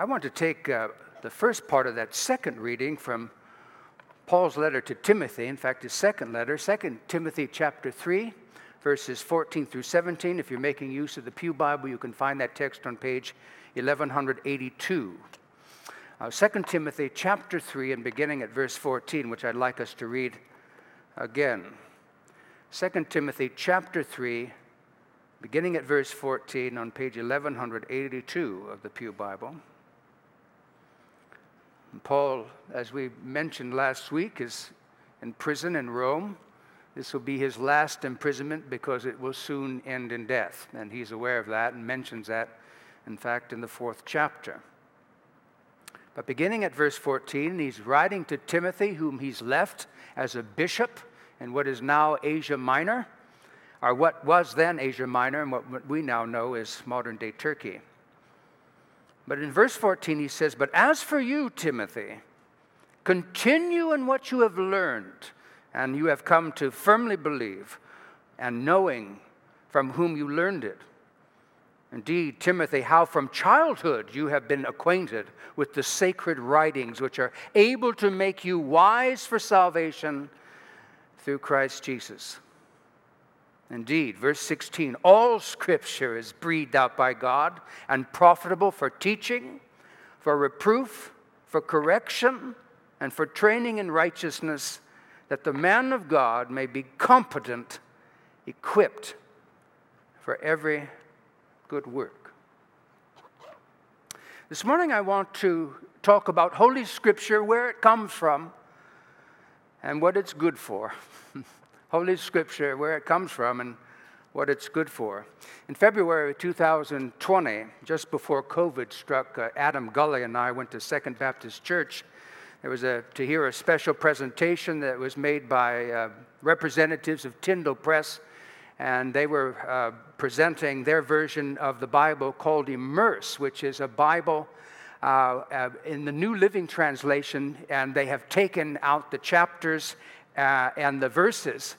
I want to take uh, the first part of that second reading from Paul's letter to Timothy, in fact, his second letter, 2 Timothy chapter 3, verses 14 through 17. If you're making use of the Pew Bible, you can find that text on page 1182. Uh, 2 Timothy chapter 3, and beginning at verse 14, which I'd like us to read again. 2 Timothy chapter 3, beginning at verse 14 on page 1182 of the Pew Bible. Paul, as we mentioned last week, is in prison in Rome. This will be his last imprisonment because it will soon end in death. And he's aware of that and mentions that, in fact, in the fourth chapter. But beginning at verse 14, he's writing to Timothy, whom he's left as a bishop in what is now Asia Minor, or what was then Asia Minor, and what we now know is modern day Turkey. But in verse 14, he says, But as for you, Timothy, continue in what you have learned and you have come to firmly believe and knowing from whom you learned it. Indeed, Timothy, how from childhood you have been acquainted with the sacred writings which are able to make you wise for salvation through Christ Jesus. Indeed, verse 16 all scripture is breathed out by God and profitable for teaching, for reproof, for correction, and for training in righteousness, that the man of God may be competent, equipped for every good work. This morning, I want to talk about Holy Scripture, where it comes from, and what it's good for. Holy Scripture, where it comes from and what it's good for. In February 2020, just before COVID struck, uh, Adam Gully and I went to Second Baptist Church. There was a, to hear a special presentation that was made by uh, representatives of Tyndale Press, and they were uh, presenting their version of the Bible called Immerse, which is a Bible uh, uh, in the New Living Translation, and they have taken out the chapters uh, and the verses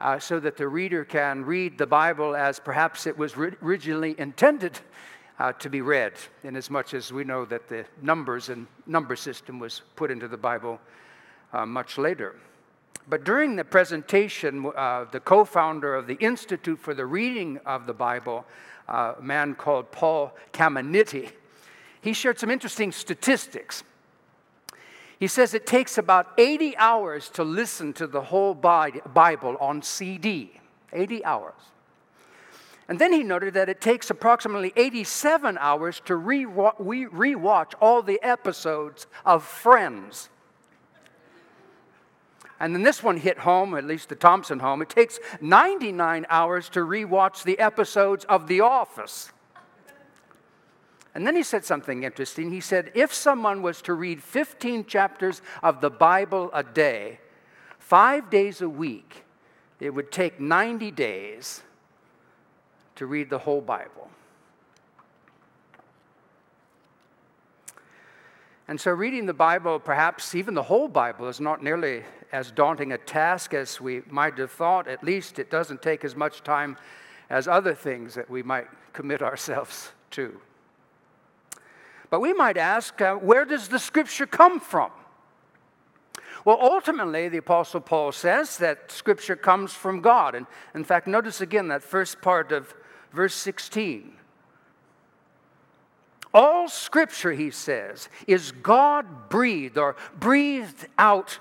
uh, so that the reader can read the Bible as perhaps it was originally intended uh, to be read, inasmuch as we know that the numbers and number system was put into the Bible uh, much later. But during the presentation, uh, the co founder of the Institute for the Reading of the Bible, uh, a man called Paul Caminiti, he shared some interesting statistics. He says it takes about 80 hours to listen to the whole Bible on CD. 80 hours. And then he noted that it takes approximately 87 hours to re rewatch all the episodes of Friends. And then this one hit home, at least the Thompson home. It takes 99 hours to rewatch the episodes of The Office. And then he said something interesting. He said, if someone was to read 15 chapters of the Bible a day, five days a week, it would take 90 days to read the whole Bible. And so, reading the Bible, perhaps even the whole Bible, is not nearly as daunting a task as we might have thought. At least it doesn't take as much time as other things that we might commit ourselves to. But we might ask, uh, where does the scripture come from? Well, ultimately, the Apostle Paul says that scripture comes from God. And in fact, notice again that first part of verse 16. All scripture, he says, is God breathed or breathed out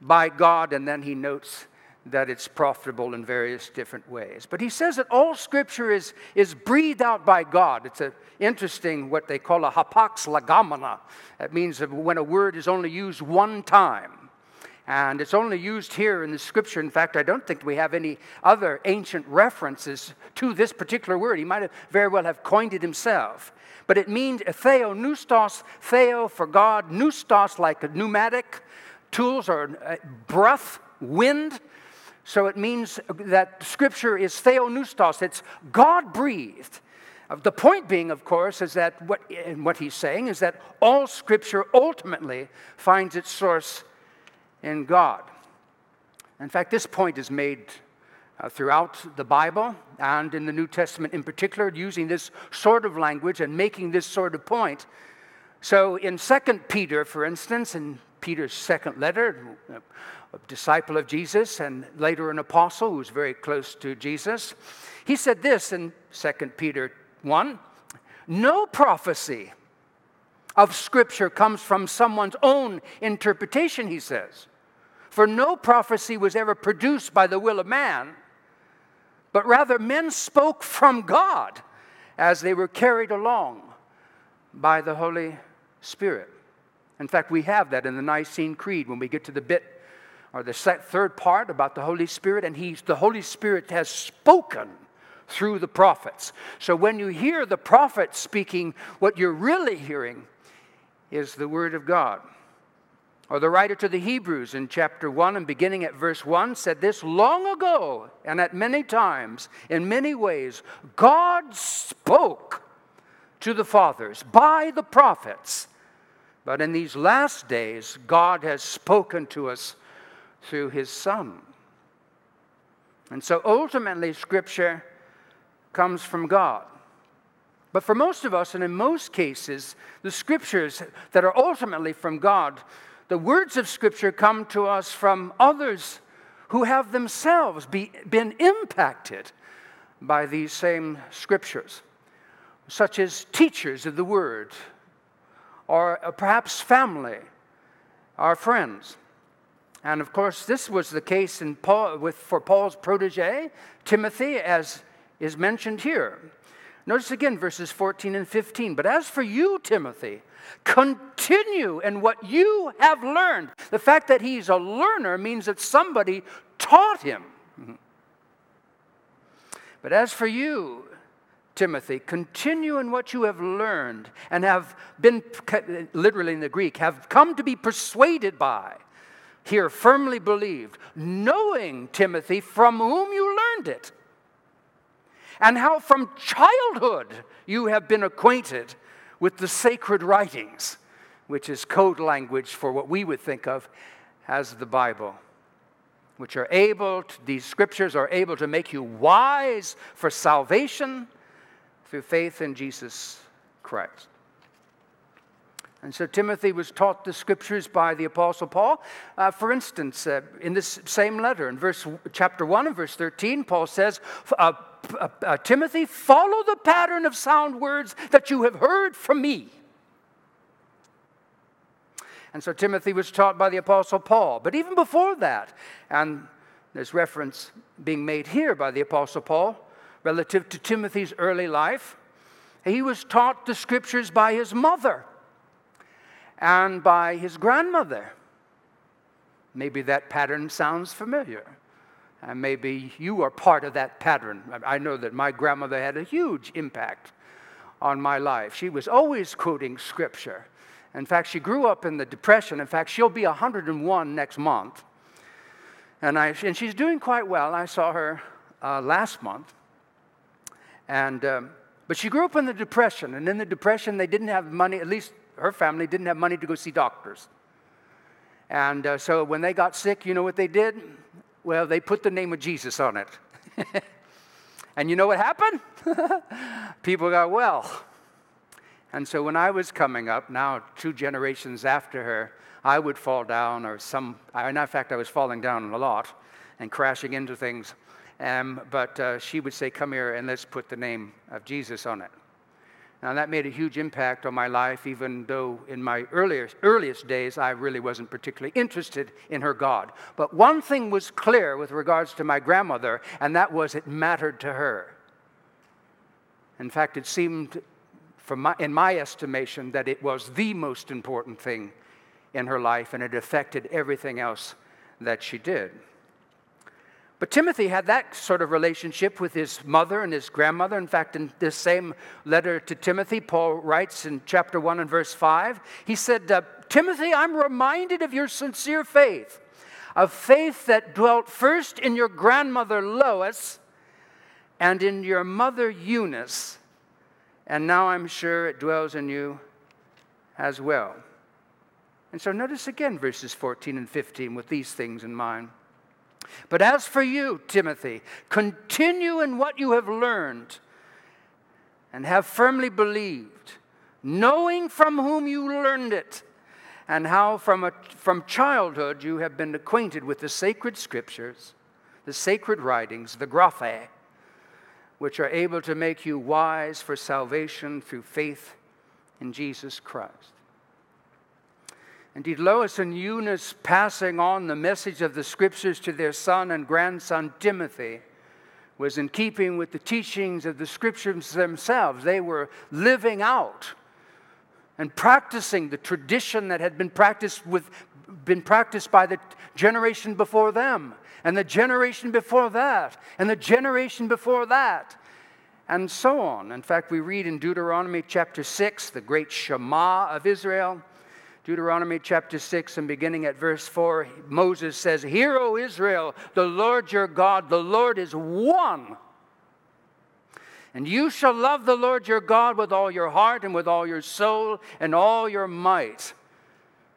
by God. And then he notes that it's profitable in various different ways. But he says that all scripture is, is breathed out by God. It's a, interesting, what they call a hapax legomena. That means when a word is only used one time. And it's only used here in the scripture. In fact, I don't think we have any other ancient references to this particular word. He might have very well have coined it himself. But it means theo, pneustos, theo for God, pneustos like a pneumatic, tools or uh, breath, wind. So it means that scripture is theopneustos, it's God breathed. The point being, of course, is that what, and what he's saying is that all scripture ultimately finds its source in God. In fact, this point is made uh, throughout the Bible and in the New Testament in particular, using this sort of language and making this sort of point. So in 2 Peter, for instance, in Peter's second letter, a disciple of Jesus and later an apostle who was very close to Jesus, he said this in 2 Peter 1 No prophecy of Scripture comes from someone's own interpretation, he says. For no prophecy was ever produced by the will of man, but rather men spoke from God as they were carried along by the Holy Spirit. In fact, we have that in the Nicene Creed when we get to the bit or the third part about the Holy Spirit, and he's, the Holy Spirit has spoken through the prophets. So when you hear the prophet speaking, what you're really hearing is the Word of God. Or the writer to the Hebrews in chapter 1 and beginning at verse 1 said this long ago and at many times, in many ways, God spoke to the fathers by the prophets. But in these last days, God has spoken to us through his Son. And so ultimately, Scripture comes from God. But for most of us, and in most cases, the Scriptures that are ultimately from God, the words of Scripture come to us from others who have themselves be, been impacted by these same Scriptures, such as teachers of the Word, or uh, perhaps family, our friends. And of course, this was the case Paul, with, for Paul's protege, Timothy, as is mentioned here. Notice again verses 14 and 15. But as for you, Timothy, continue in what you have learned. The fact that he's a learner means that somebody taught him. Mm-hmm. But as for you, Timothy, continue in what you have learned and have been, literally in the Greek, have come to be persuaded by here firmly believed, knowing, Timothy, from whom you learned it, and how from childhood you have been acquainted with the sacred writings, which is code language for what we would think of as the Bible, which are able, to, these scriptures are able to make you wise for salvation through faith in Jesus Christ. And so Timothy was taught the scriptures by the Apostle Paul. Uh, for instance, uh, in this same letter, in verse chapter 1 and verse 13, Paul says, uh, uh, uh, Timothy, follow the pattern of sound words that you have heard from me. And so Timothy was taught by the Apostle Paul. But even before that, and there's reference being made here by the Apostle Paul relative to Timothy's early life, he was taught the scriptures by his mother and by his grandmother. Maybe that pattern sounds familiar. And maybe you are part of that pattern. I know that my grandmother had a huge impact on my life. She was always quoting scripture. In fact, she grew up in the Depression. In fact, she'll be 101 next month. And, I, and she's doing quite well. I saw her uh, last month. And, um, but she grew up in the Depression. And in the Depression, they didn't have money, at least her family didn't have money to go see doctors. And uh, so when they got sick, you know what they did? Well, they put the name of Jesus on it. and you know what happened? People got well. And so when I was coming up, now two generations after her, I would fall down, or some, in fact, I was falling down a lot and crashing into things. Um, but uh, she would say, Come here and let's put the name of Jesus on it. Now, that made a huge impact on my life, even though in my earliest, earliest days I really wasn't particularly interested in her God. But one thing was clear with regards to my grandmother, and that was it mattered to her. In fact, it seemed, my, in my estimation, that it was the most important thing in her life, and it affected everything else that she did. But Timothy had that sort of relationship with his mother and his grandmother. In fact, in this same letter to Timothy, Paul writes in chapter 1 and verse 5, he said, uh, Timothy, I'm reminded of your sincere faith, of faith that dwelt first in your grandmother Lois and in your mother Eunice, and now I'm sure it dwells in you as well. And so notice again verses 14 and 15 with these things in mind. But as for you, Timothy, continue in what you have learned and have firmly believed, knowing from whom you learned it, and how from, a, from childhood you have been acquainted with the sacred scriptures, the sacred writings, the graphe, which are able to make you wise for salvation through faith in Jesus Christ. Indeed, Lois and Eunice passing on the message of the scriptures to their son and grandson Timothy was in keeping with the teachings of the scriptures themselves. They were living out and practicing the tradition that had been practiced with been practiced by the generation before them and the generation before that and the generation before that and so on. In fact, we read in Deuteronomy chapter 6, the great Shema of Israel, Deuteronomy chapter 6 and beginning at verse 4, Moses says, Hear, O Israel, the Lord your God, the Lord is one. And you shall love the Lord your God with all your heart and with all your soul and all your might.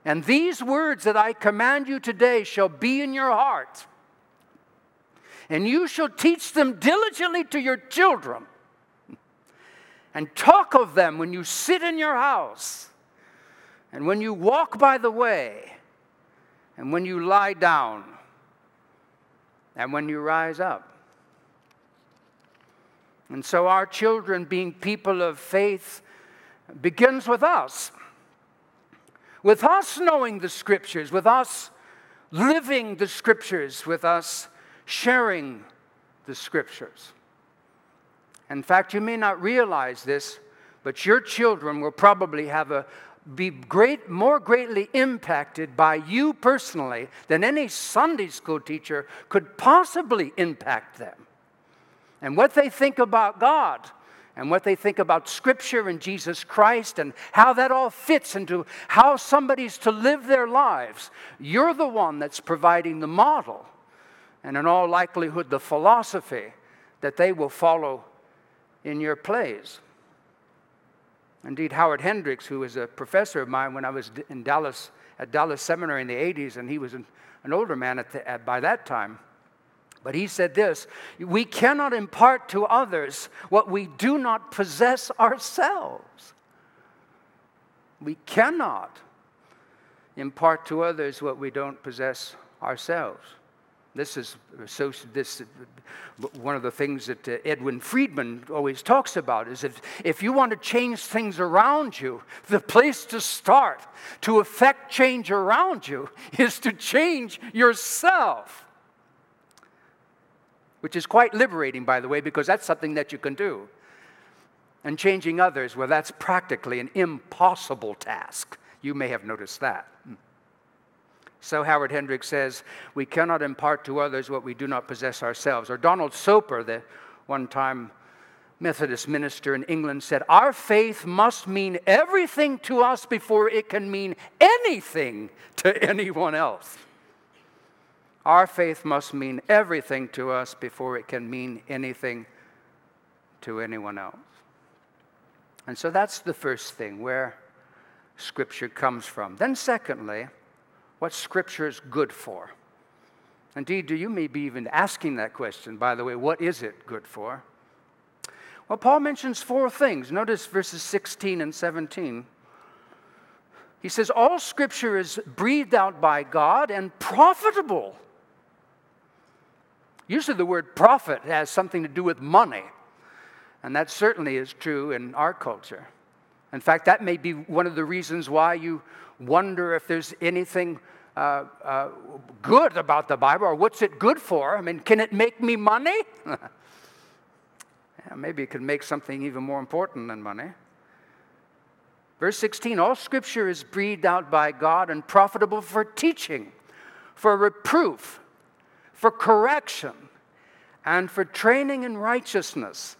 And these words that I command you today shall be in your heart. And you shall teach them diligently to your children. And talk of them when you sit in your house, and when you walk by the way, and when you lie down, and when you rise up. And so, our children, being people of faith, begins with us. With us knowing the scriptures, with us living the scriptures, with us sharing the scriptures. In fact, you may not realize this, but your children will probably have a, be great, more greatly impacted by you personally than any Sunday school teacher could possibly impact them and what they think about God and what they think about Scripture and Jesus Christ and how that all fits into how somebody's to live their lives. You're the one that's providing the model and, in all likelihood, the philosophy that they will follow in your plays. Indeed, Howard Hendricks, who was a professor of mine when I was in Dallas at Dallas Seminary in the 80s, and he was an, an older man at the, at, by that time but he said this We cannot impart to others what we do not possess ourselves. We cannot impart to others what we don't possess ourselves. This is so, this, one of the things that uh, Edwin Friedman always talks about is if, if you want to change things around you, the place to start to affect change around you is to change yourself which is quite liberating, by the way, because that's something that you can do. And changing others, well, that's practically an impossible task. You may have noticed that. So Howard Hendricks says, We cannot impart to others what we do not possess ourselves. Or Donald Soper, the one time Methodist minister in England, said, Our faith must mean everything to us before it can mean anything to anyone else. Our faith must mean everything to us before it can mean anything to anyone else. And so that's the first thing where Scripture comes from. Then, secondly, what Scripture is good for. Indeed, do you may be even asking that question, by the way, what is it good for? Well, Paul mentions four things. Notice verses 16 and 17. He says, All scripture is breathed out by God and profitable Usually, the word profit has something to do with money, and that certainly is true in our culture. In fact, that may be one of the reasons why you wonder if there's anything uh, uh, good about the Bible or what's it good for. I mean, can it make me money? yeah, maybe it could make something even more important than money. Verse 16 All scripture is breathed out by God and profitable for teaching, for reproof, for correction, and for training in righteousness,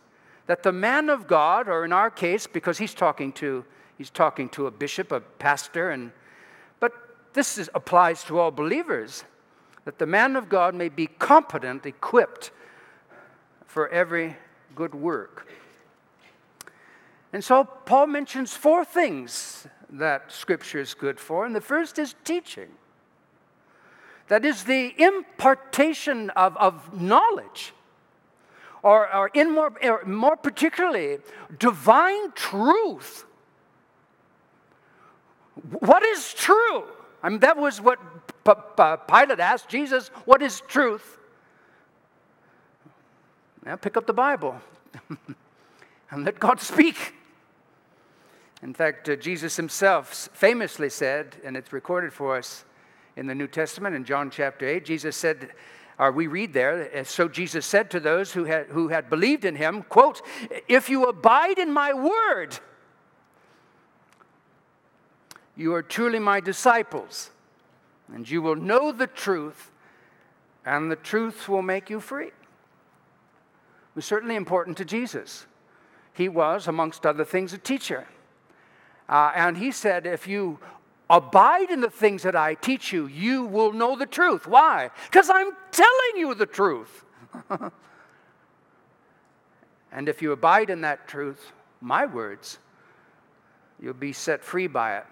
that the man of God, or in our case, because he's talking to he's talking to a bishop, a pastor, and but this is, applies to all believers, that the man of God may be competent, equipped for every good work. And so Paul mentions four things that Scripture is good for, and the first is teaching. That is the impartation of, of knowledge, or, or in more, or more particularly, divine truth. What is true? I mean, that was what P- P- Pilate asked Jesus, What is truth? Now pick up the Bible and let God speak. In fact, uh, Jesus himself famously said, and it's recorded for us in the New Testament in John chapter 8, Jesus said, or we read there, so Jesus said to those who had, who had believed in him, quote, if you abide in my word, you are truly my disciples, and you will know the truth, and the truth will make you free. It was certainly important to Jesus. He was, amongst other things, a teacher. Uh, and he said, If you abide in the things that I teach you, you will know the truth. Why? Because I'm telling you the truth. and if you abide in that truth, my words, you'll be set free by it.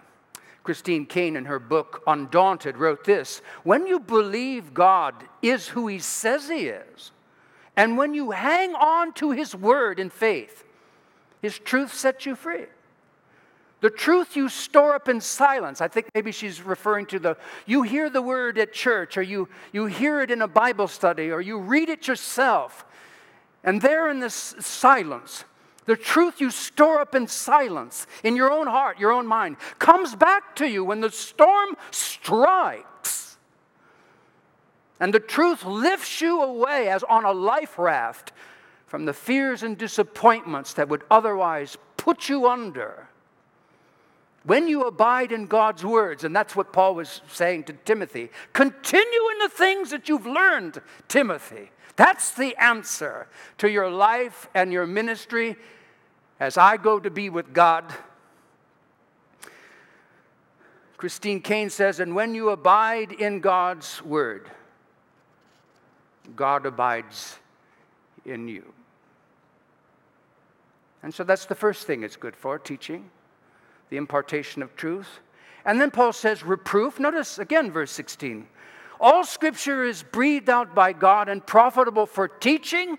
Christine Caine, in her book Undaunted, wrote this When you believe God is who He says He is, and when you hang on to His word in faith, His truth sets you free. The truth you store up in silence. I think maybe she's referring to the, you hear the word at church, or you, you hear it in a Bible study, or you read it yourself. And there in this silence, the truth you store up in silence, in your own heart, your own mind, comes back to you when the storm strikes. And the truth lifts you away as on a life raft from the fears and disappointments that would otherwise put you under. When you abide in God's words, and that's what Paul was saying to Timothy, continue in the things that you've learned, Timothy. That's the answer to your life and your ministry as I go to be with God. Christine Caine says, and when you abide in God's word, God abides in you. And so that's the first thing it's good for teaching the impartation of truth. And then Paul says, reproof. Notice again, verse 16. All scripture is breathed out by God and profitable for teaching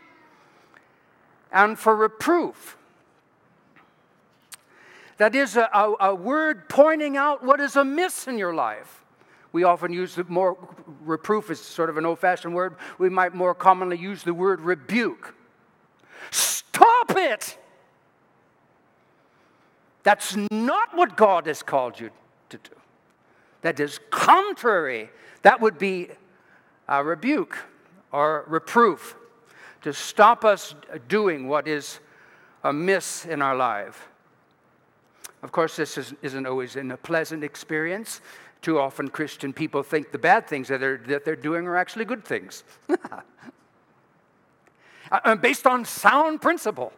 and for reproof. That is a, a, a, word pointing out what is amiss in your life. We often use the more reproof is sort of an old-fashioned word. We might more commonly use the word rebuke. Stop it! That's not what God has called you to do. That is contrary. That would be a rebuke or reproof to stop us doing what is amiss in our life. Of course, this is, not always a pleasant experience. Too often, Christian people think the bad things that they're, that they're doing are actually good things. Uh, based on sound principle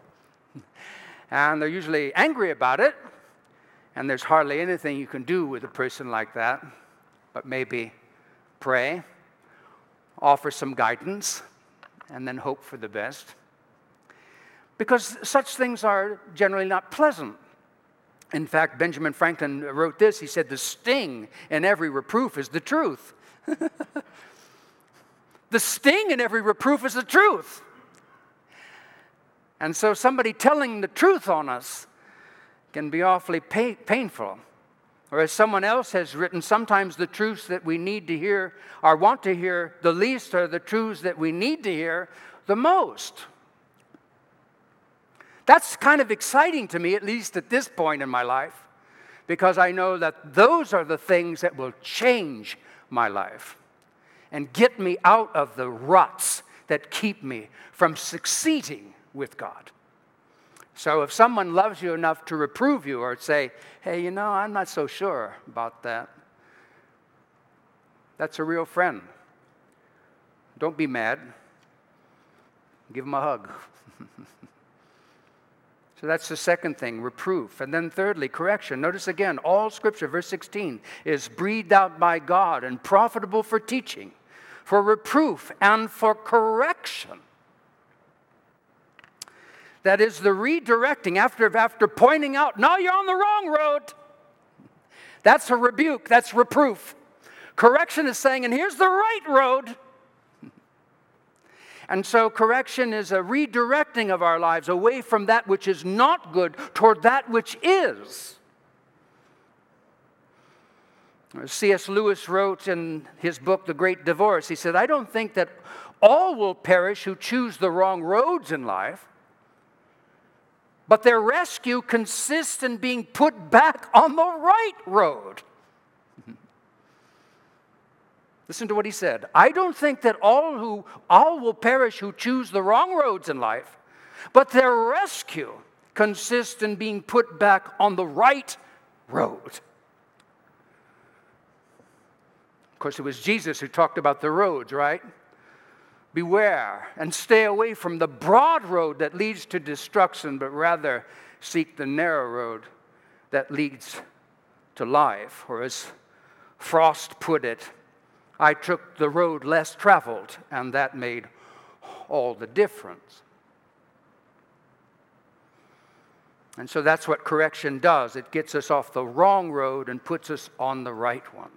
and they're usually angry about it, and there's hardly anything you can do with a person like that, but maybe pray, offer some guidance, and then hope for the best. Because such things are generally not pleasant. In fact, Benjamin Franklin wrote this. He said, The sting in every reproof is the truth. the sting in every reproof is the truth. And so somebody telling the truth on us can be awfully pay- painful. Or as someone else has written, sometimes the truths that we need to hear or want to hear the least are the truths that we need to hear the most. That's kind of exciting to me, at least at this point in my life, because I know that those are the things that will change my life and get me out of the ruts that keep me from succeeding with God. So if someone loves you enough to reprove you or say, hey, you know, I'm not so sure about that, that's a real friend. Don't be mad. Give them a hug. so that's the second thing, reproof. And then thirdly, correction. Notice again, all scripture, verse 16, is breathed out by God and profitable for teaching, for reproof, and for correction that is the redirecting after, after pointing out, no, you're on the wrong road. That's a rebuke, that's reproof. Correction is saying, and here's the right road. And so, correction is a redirecting of our lives away from that which is not good toward that which is. C.S. Lewis wrote in his book, The Great Divorce, he said, I don't think that all will perish who choose the wrong roads in life, but their rescue consists in being put back on the right road. Listen to what he said. I don't think that all who all will perish who choose the wrong roads in life, but their rescue consists in being put back on the right road. Of course, it was Jesus who talked about the roads, right? Beware and stay away from the broad road that leads to destruction, but rather seek the narrow road that leads to life. Or as Frost put it, I took the road less traveled, and that made all the difference. And so that's what correction does it gets us off the wrong road and puts us on the right one.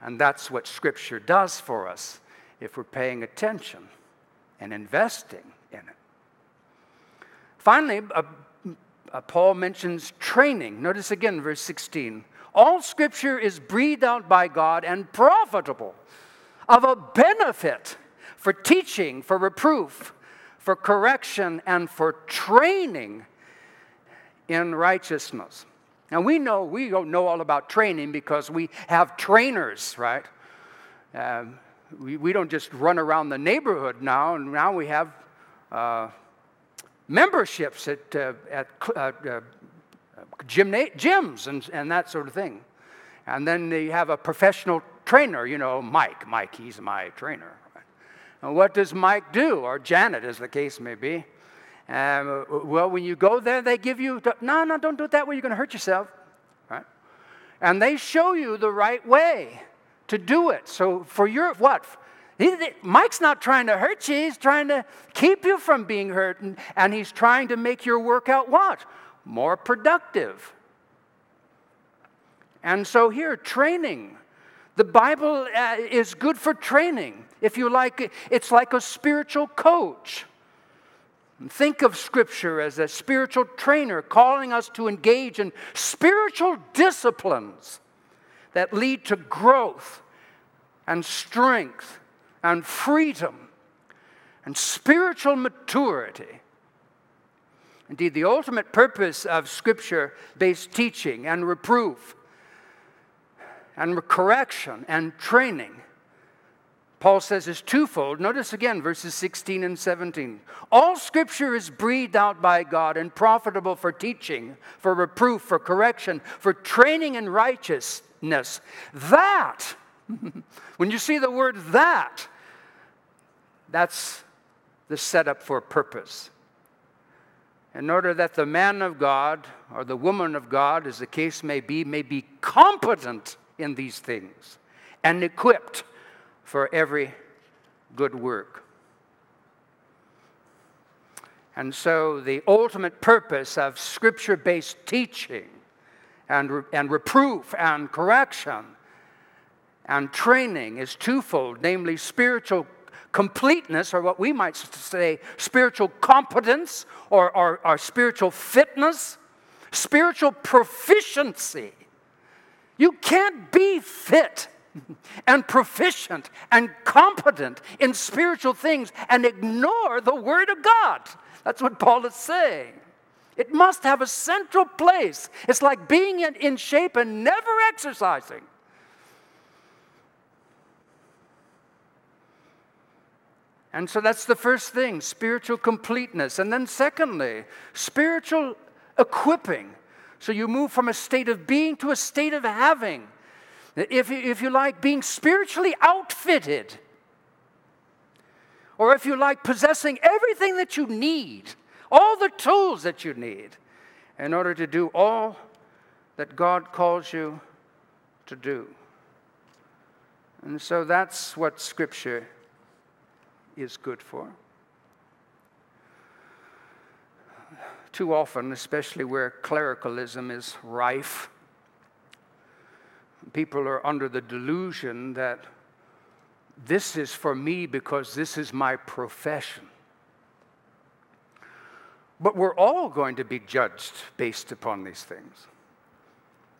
And that's what Scripture does for us if we're paying attention and investing in it. Finally, uh, uh, Paul mentions training. Notice again, verse 16. All Scripture is breathed out by God and profitable, of a benefit for teaching, for reproof, for correction, and for training in righteousness. Now we know we don't know all about training because we have trainers, right? Um, we, we don't just run around the neighborhood now, and now we have uh, memberships at, uh, at uh, uh gymna- gyms and, and that sort of thing. And then they have a professional trainer, you know, Mike. Mike, he's my trainer. And what does Mike do, or Janet, as the case may be? Um, well, when you go there, they give you, no, no, don't do it that way, you're going to hurt yourself. Right? And they show you the right way to do it. So for your, what? Mike's not trying to hurt you, he's trying to keep you from being hurt, and, and he's trying to make your workout what? More productive. And so here, training. The Bible uh, is good for training. If you like, it's like a spiritual coach. Think of Scripture as a spiritual trainer calling us to engage in spiritual disciplines that lead to growth and strength and freedom and spiritual maturity. Indeed, the ultimate purpose of Scripture based teaching and reproof and correction and training Paul says is twofold. Notice again verses 16 and 17. All scripture is breathed out by God and profitable for teaching, for reproof, for correction, for training in righteousness. That, when you see the word that, that's the setup for purpose. In order that the man of God or the woman of God, as the case may be, may be competent in these things and equipped for every good work. And so, the ultimate purpose of scripture based teaching and, and reproof and correction and training is twofold namely, spiritual completeness, or what we might say, spiritual competence or, or, or spiritual fitness, spiritual proficiency. You can't be fit and proficient and competent in spiritual things and ignore the Word of God. That's what Paul is saying. It must have a central place. It's like being in, shape and never exercising. And so that's the first thing spiritual completeness. And then, secondly, spiritual equipping. So you move from a state of being to a state of having if, if you like, being spiritually outfitted, or if you like, possessing everything that you need, all the tools that you need, in order to do all that God calls you to do. And so that's what Scripture is good for. Too often, especially where clericalism is rife, people are under the delusion that this is for me because this is my profession. But we're all going to be judged based upon these things.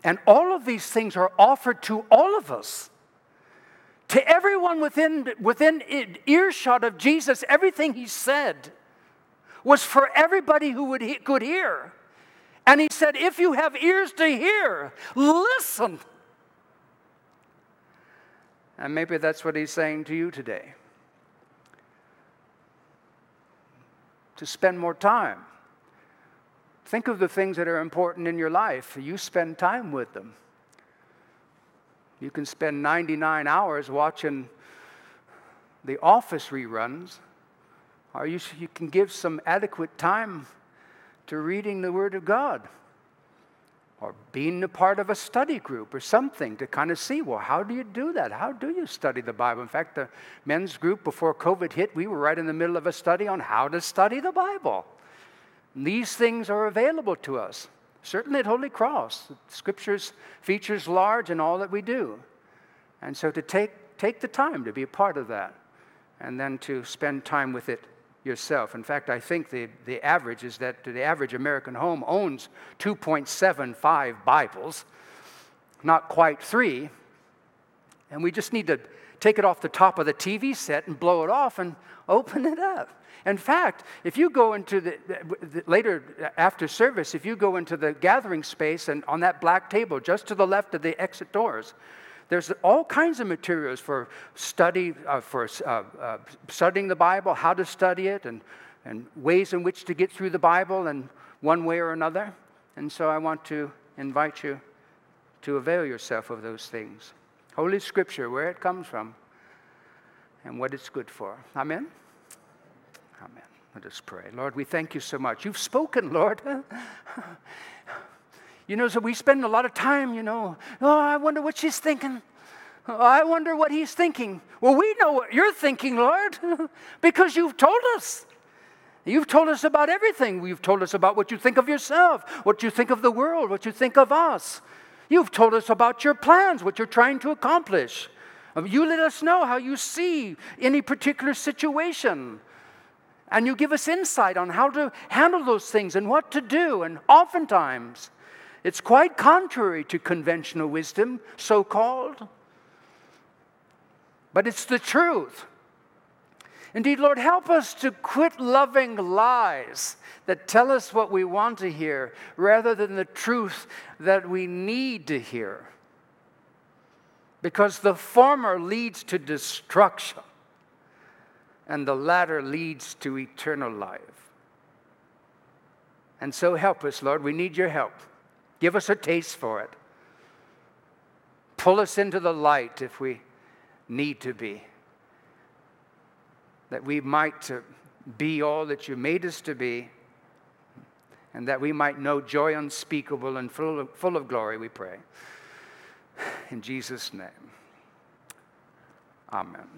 And all of these things are offered to all of us. To everyone within, within earshot of Jesus, everything he said was for everybody who would, could hear. And he said, If you have ears to hear, listen. And maybe that's what he's saying to you today. To spend more time. Think of the things that are important in your life. You spend time with them. You can spend 99 hours watching the office reruns, or you, you can give some adequate time to reading the Word of God or being a part of a study group or something to kind of see well how do you do that? How do you study the bible? In fact the men's group before covid hit we were right in the middle of a study on how to study the bible. These things are available to us Certainly at Holy Cross, Scripture's features large in all that we do. And so to take, take the time to be a part of that and then to spend time with it yourself. In fact, I think the, the average is that the average American home owns 2.75 Bibles, not quite three. And we just need to take it off the top of the TV set and blow it off and open it up. In fact, if you go into the, the, later after service, if you go into the gathering space and on that black table just to the left of the exit doors, there's all kinds of materials for study, uh, for uh, uh, studying the Bible, how to study it, and, and ways in which to get through the Bible in one way or another. And so I want to invite you to avail yourself of those things. Holy Scripture, where it comes from, and what it's good for. Amen. Amen. Let us pray. Lord, we thank you so much. You've spoken, Lord. you know, so we spend a lot of time, you know, oh, I wonder what she's thinking. Oh, I wonder what he's thinking. Well, we know what you're thinking, Lord, because you've told us. You've told us about everything. You've told us about what you think of yourself, what you think of the world, what you think of us. You've told us about your plans, what you're trying to accomplish. Um, you let us know how you see any particular situation. And you give us insight on how to handle those things and what to do. And oftentimes, it's quite contrary to conventional wisdom, so called. But it's the truth. Indeed, Lord, help us to quit loving lies that tell us what we want to hear rather than the truth that we need to hear. Because the former leads to destruction and the latter leads to eternal life. And so help us, Lord. We need your help. Give us a taste for it. Pull us into the light if we need to be. That we might be all that you made us to be, and that we might know joy unspeakable and full of, full of glory, we pray. In Jesus' name, amen.